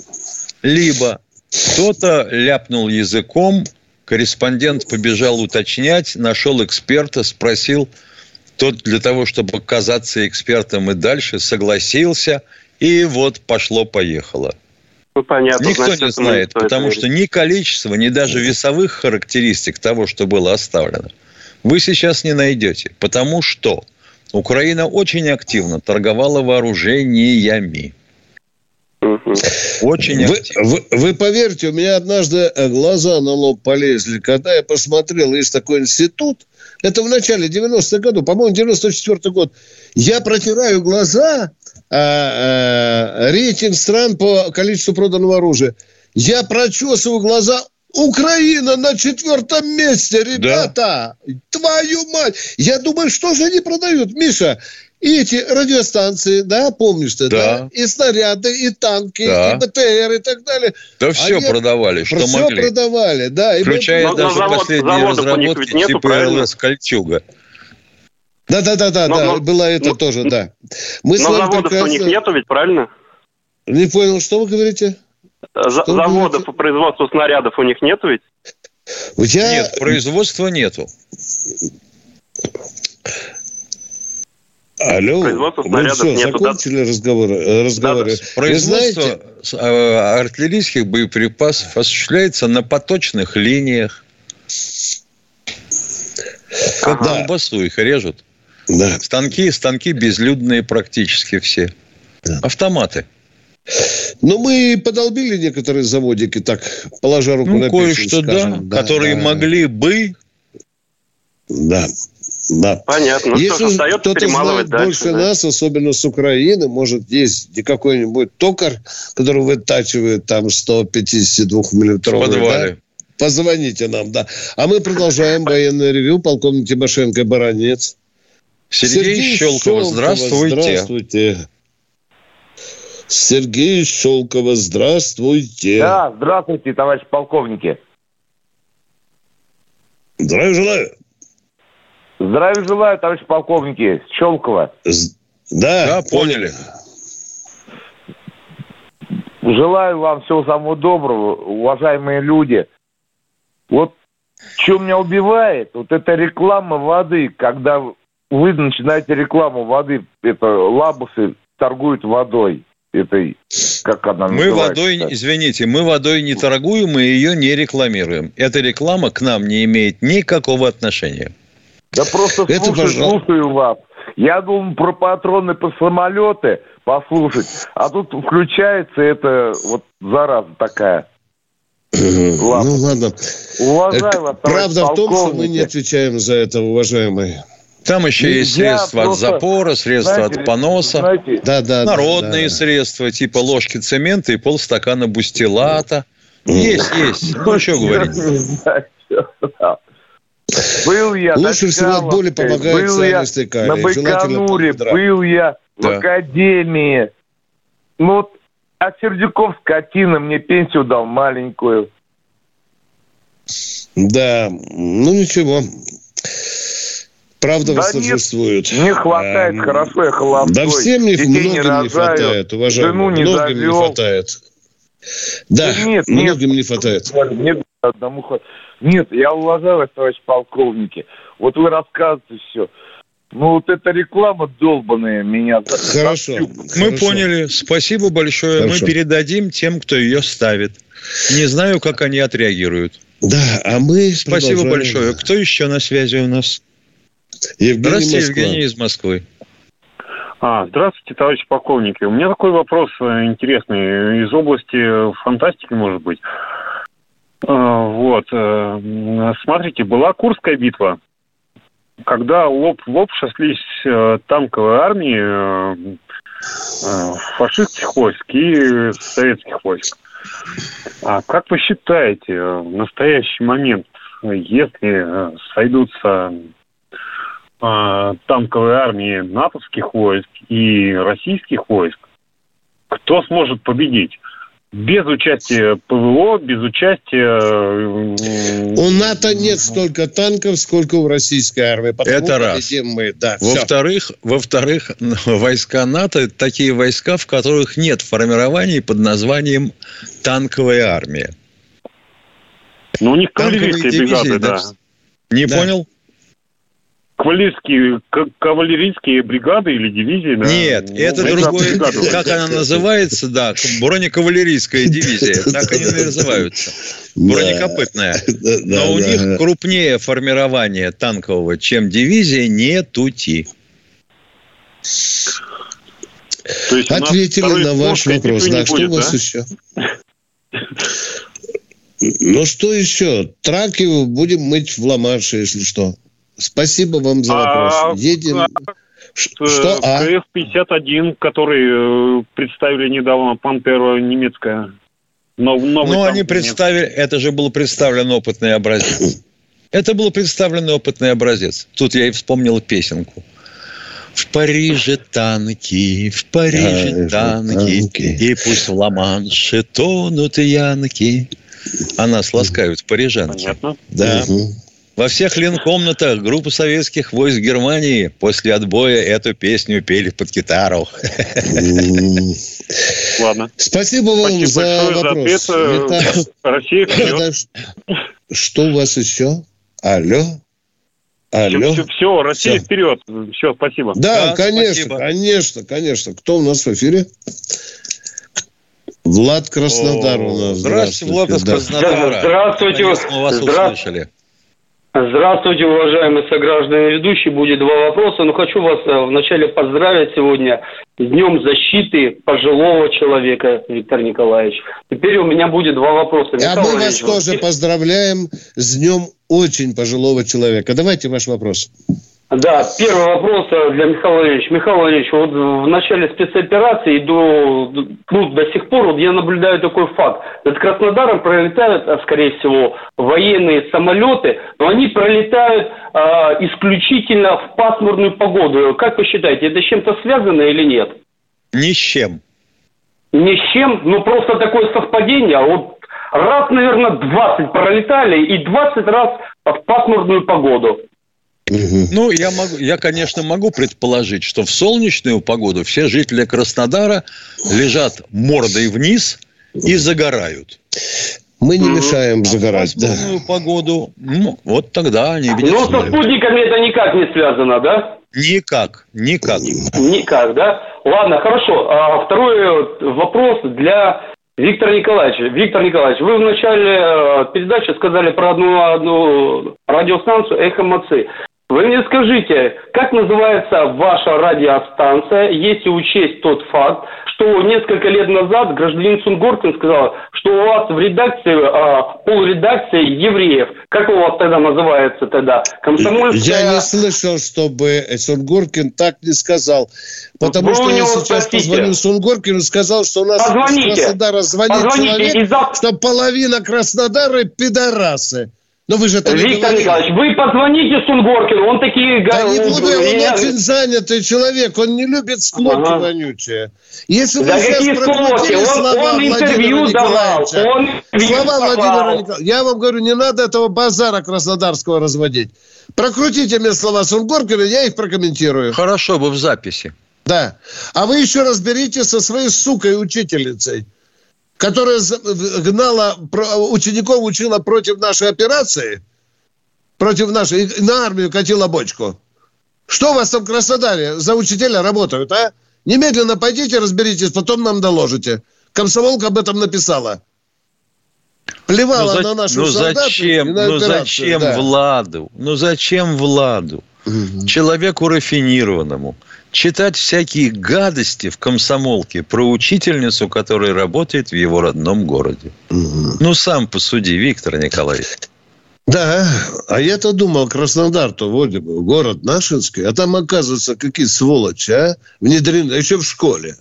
либо кто-то ляпнул языком, корреспондент побежал уточнять, нашел эксперта, спросил, тот для того, чтобы казаться экспертом и дальше, согласился, и вот пошло-поехало. Ну, понятно. Никто значит, не знает, не потому что ни количество, ни даже весовых характеристик того, что было оставлено, вы сейчас не найдете. Потому что Украина очень активно торговала вооружениями. Очень вы, вы, вы поверьте, у меня однажды глаза на лоб полезли, когда я посмотрел, есть такой институт, это в начале 90-х годов, по-моему, 94-й год. Я протираю глаза, э, э, рейтинг стран по количеству проданного оружия. Я прочесываю глаза, Украина на четвертом месте, ребята. Да. Твою мать. Я думаю, что же они продают? Миша, и эти радиостанции, да, помнишь ты, да. да? И снаряды, и танки, да. и БТР, и так далее. Да все Они продавали, что все могли. продавали, да. Включая мы... даже завод, последние разработки нету, типа РЛС «Кольчуга». Да, да, да, да, но, да, но, было это но, тоже, да. Мы но заводов прекрасно... у них нету ведь, правильно? Не понял, что вы говорите? За, что заводов по производству снарядов у них нету ведь? У тебя... Нет, производства нету. Алло, производство мы все, нету, закончили да? разговор, э, разговоры. Да, производство знаете... Э, артиллерийских боеприпасов осуществляется на поточных линиях. Как ага. колбасу их режут. Да. Станки, станки безлюдные практически все. Да. Автоматы. Ну, мы подолбили некоторые заводики, так, положа руку ну, на кое-что, да, да, которые да. могли бы... Да. Да. Понятно. Ну, Если кто-то знает дальше, больше да? нас, особенно с Украины, может, есть какой-нибудь токар, который вытачивает там 152-миллиметровый. В подвале. Да? Позвоните нам, да. А мы продолжаем военное ревю. Полковник Тимошенко, Баранец. Сергей, Сергей Щелков, здравствуйте. Здравствуйте. Сергей Шелкова, здравствуйте. Да, здравствуйте, товарищ полковники. Здравия желаю. Здравия желаю, товарищ полковники. Щелкова. Да, да, поняли. Желаю вам всего самого доброго, уважаемые люди. Вот что меня убивает, вот эта реклама воды, когда вы начинаете рекламу воды, это лабусы торгуют водой этой, как она Мы водой, извините, мы водой не торгуем, мы ее не рекламируем. Эта реклама к нам не имеет никакого отношения. Да просто это слушаю, слушаю вас. Я думал про патроны по самолеты послушать, а тут включается это вот зараза такая. Ладно. Ну ладно. Уважаю вас, Правда в том, что мы не отвечаем за это, уважаемые. Там еще Нельзя есть средства просто, от запора, средства знаете, от поноса, знаете, да, да, народные да, да. средства, типа ложки цемента и полстакана бустилата. Есть, есть. Ну, что говорить. [LAUGHS] Был я Лучше всего от боли помогает был я на Байконуре, был я да. в академии. Ну, а Сердюков скотина мне пенсию дал маленькую. Да, ну ничего. Правда да восторжествует. Нет, не хватает, а, хорошо, я холостой. Да всем не, многим не, не хватает, уважаемые. Жену не многим завел. не хватает. Да, да нет, многим нет, не хватает. Нет, одному хватает. Нет, я уважаю вас, товарищ полковники. Вот вы рассказываете все. Ну, вот эта реклама долбанная меня... Хорошо. Мы хорошо. поняли. Спасибо большое. Хорошо. Мы передадим тем, кто ее ставит. Не знаю, как они отреагируют. Да, а мы... Спасибо большое. Кто еще на связи у нас? Евгений Здравствуйте, Москва. Евгений из Москвы. А, здравствуйте, товарищ полковники. У меня такой вопрос э, интересный из области фантастики, может быть. А, вот. Э, смотрите, была Курская битва, когда лоб в лоб сошлись э, танковые армии фашистских войск и советских войск. А как вы считаете, в настоящий момент, если сойдутся э, танковой армии натовских войск и российских войск, кто сможет победить? Без участия ПВО, без участия... У НАТО нет столько танков, сколько у российской армии. Это раз. Мы. Да, во-вторых, во-вторых, [LAUGHS] войска НАТО – это такие войска, в которых нет формирований под названием танковая армия. Ну, у них кавалерийская бригада, да. да. Не да. понял? Кавалерийские, кавалерийские бригады или дивизии. Да? Нет, ну, это другое. Как она называется, да, бронекавалерийская дивизия. [LAUGHS] Так они называются. Бронекопытная. [LAUGHS] Но у них крупнее формирование танкового, чем дивизия, не тути. Ответили на ваш вопрос. Да, что у вас еще? Ну, что еще? Траки будем мыть в Ла-Манше, если что. Спасибо вам за вопрос. А, Едем... А, что? А? КФ-51, который э, представили недавно, Пантера немецкая. Нов, новый ну, они представили, немецкий. это же был представлен опытный образец. [COUGHS] Это был представлен опытный образец. Тут я и вспомнил песенку. В Париже танки, в Париже танки, танки, и пусть в Ла-Манше тонут янки. А нас ласкают парижанки. Понятно. Да. Угу. Во всех ленкомнатах группы советских войск Германии после отбоя эту песню пели под гитару. [LAUGHS] Ладно. Спасибо вам за вопрос. Россия [LAUGHS] вперед. Что у вас еще? Алло? Алло. Все, все Россия все. вперед. Все, спасибо. Да, да конечно, спасибо. конечно, конечно. Кто у нас в эфире? Влад Краснодар у нас. Здравствуйте, Влад из Краснодара. Здравствуйте. Мы вас услышали. Здравствуйте, уважаемые сограждане ведущие. Будет два вопроса, но хочу вас э, вначале поздравить сегодня с Днем защиты пожилого человека, Виктор Николаевич. Теперь у меня будет два вопроса. А мы вас тоже поздравляем с Днем очень пожилого человека. Давайте ваш вопрос. Да, первый вопрос э, для Михаила Ильича. Михаил Ильич, вот в начале спецоперации до, ну, до сих пор вот я наблюдаю такой факт. Над Краснодаром пролетают, а, скорее всего, военные самолеты, но они пролетают э, исключительно в пасмурную погоду. Как вы считаете, это с чем-то связано или нет? Ни с чем. ни с чем, ну просто такое совпадение. Вот раз, наверное, 20 пролетали и 20 раз в пасмурную погоду. Ну, я, могу, я, конечно, могу предположить, что в солнечную погоду все жители Краснодара лежат мордой вниз и загорают. Мы не мешаем загорать, да. погоду, ну, вот тогда они видят. Но со спутниками это никак не связано, да? Никак, никак. Никак, да? Ладно, хорошо. А второй вопрос для Виктора Николаевича. Виктор Николаевич, вы в начале э, передачи сказали про одну, одну радиостанцию «Эхо Моцы». Вы мне скажите, как называется ваша радиостанция, если учесть тот факт, что несколько лет назад гражданин Сунгоркин сказал, что у вас в редакции, а, полуредакции евреев. Как у вас тогда называется тогда? Комсомольская... Я не слышал, чтобы Сунгоркин так не сказал. Потому Вы что я сейчас спросите. позвонил Сунгоркину и сказал, что у нас Позвоните. из Краснодара звонит Позвоните. человек, за... что половина Краснодара пидорасы. Но вы же это Виктор не Николаевич, вы позвоните Сунгоркину, он такие... Да не буду, он я... очень занятый человек, он не любит склоки ага. вонючие. Если да вы какие склоки? Он, слова он интервью давал. Он слова Владимира Николаевича. Я вам говорю, не надо этого базара краснодарского разводить. Прокрутите мне слова Сунгоркина, я их прокомментирую. Хорошо бы в записи. Да. А вы еще разберитесь со своей сукой-учительницей которая гнала учеников, учила против нашей операции, против нашей, на армию катила бочку. Что у вас там в Краснодаре за учителя работают, а? Немедленно пойдите, разберитесь, потом нам доложите. Комсомолка об этом написала. Плевала ну, на наших ну, солдат зачем, на Ну зачем да. Владу? Ну зачем Владу? Угу. Человеку рафинированному – читать всякие гадости в комсомолке про учительницу, которая работает в его родном городе. Угу. Ну, сам посуди, Виктор Николаевич. Да, а я-то думал, Краснодар-то вроде бы город Нашинский, а там, оказывается, какие сволочи, а? Внедрены, еще в школе.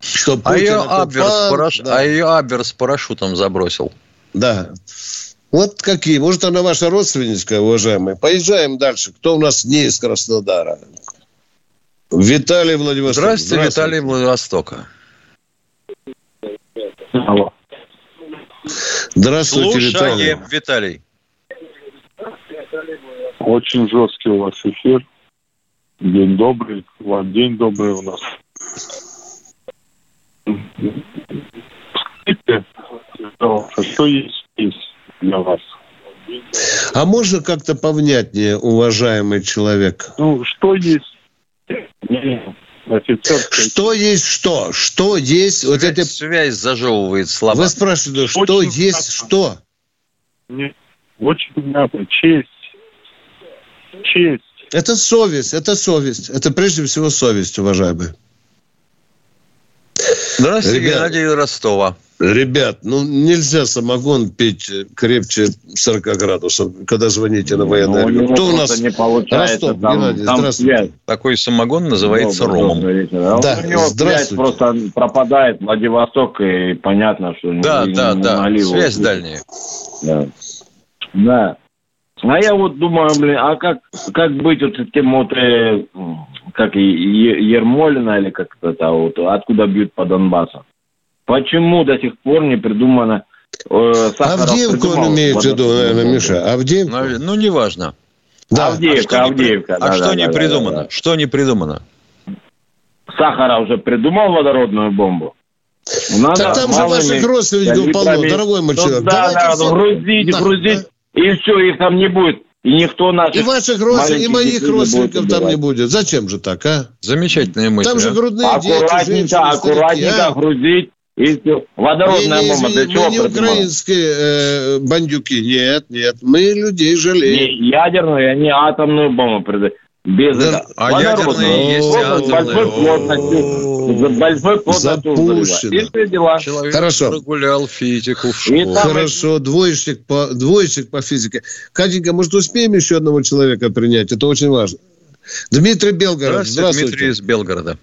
Что а, ее Абер пан, параш... да. а ее Абер с парашютом забросил. Да. Вот какие. Может, она ваша родственница, уважаемая. Поезжаем дальше. Кто у нас не из Краснодара? Виталий Владивосток. Здравствуйте, Здравствуйте. Виталий Владивостока. Алло. Здравствуйте, Слушаем, Виталий. Очень жесткий у вас эфир. День добрый. Вам день добрый у нас. Что есть для вас? А можно как-то повнятнее, уважаемый человек? Ну, что есть что есть что? Что есть? Вот это... Связь зажевывает слова. Вы спрашиваете, что Очень есть что? Нет. Очень понятно. Честь. Честь. Это совесть, это совесть. Это прежде всего совесть, уважаемые. Здравствуйте, Ребят, Геннадий Ростова. Ребят, ну нельзя самогон пить крепче 40 градусов, когда звоните на военное ну, Кто у нас? Не получается, Ростов, там, Геннадий, там здравствуйте. Связь. Такой самогон называется добрый, ромом. Добрый да, да у него здравствуйте. просто пропадает Владивосток, и понятно, что... Да, не, да, не да, наливу. связь дальняя. Да. да. А я вот думаю, блин, а как, как быть вот этим вот, э, как Ермолина или как это, вот, откуда бьют по Донбассу? Почему до сих пор не придумано э, Авдеевку он имеет в виду, наверное, Миша. Авдеевку? Ну, ну неважно. Да. Авдеевка, а Авдеевка. А что не придумано? Что не придумано? Сахара уже придумал водородную бомбу? Надо так там же ваших родственников полно, дорогой мой человек. Ну, да, да, все... грузить, так, грузить, да. и все, их там не будет. И никто наших... И ваших родственников, и моих родственников там не будет. Зачем же так, а? Замечательная мысль. Там же а? грудные аккуратненько, дети, женщины, Аккуратненько, старики, а? грузить, и Водородная не, не, бомба для чего Мы не украинские э, бандюки. Нет, нет. Мы людей жалеем. Не ядерную, они атомную бомбу придают. Без да, этого. А ядерные есть Большой плотностью. Большой плотностью. И дела. Человек Хорошо. прогулял физику в школе. Хорошо. Двоечник по, двоечник по физике. Катенька, может, успеем еще одного человека принять? Это очень важно. Дмитрий Белгород. Здравствуйте, Здравствуйте. Дмитрий из Белгорода.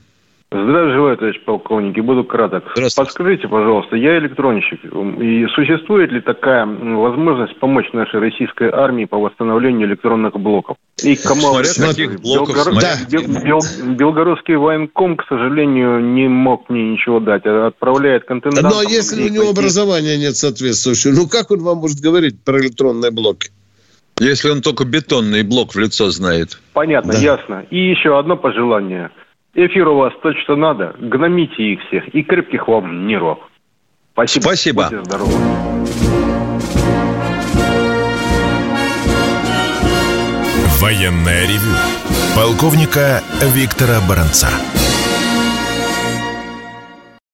Здравия желаю, товарищ полковник, и буду краток. Подскажите, пожалуйста, я электронщик, и существует ли такая возможность помочь нашей российской армии по восстановлению электронных блоков? И кому каких блоков? Белгород... Да. Бел... Бел... Белгородский военком, к сожалению, не мог мне ничего дать, а отправляет контент. Ну, а если у него пойти... образования нет соответствующего, ну как он вам может говорить про электронные блоки? Если он только бетонный блок в лицо знает. Понятно, да. ясно. И еще одно пожелание – Эфир у вас то, что надо. Гномите их всех. И крепких вам нервов. Спасибо. Спасибо. Будьте здоровы. Военная ревю. Полковника Виктора Баранца.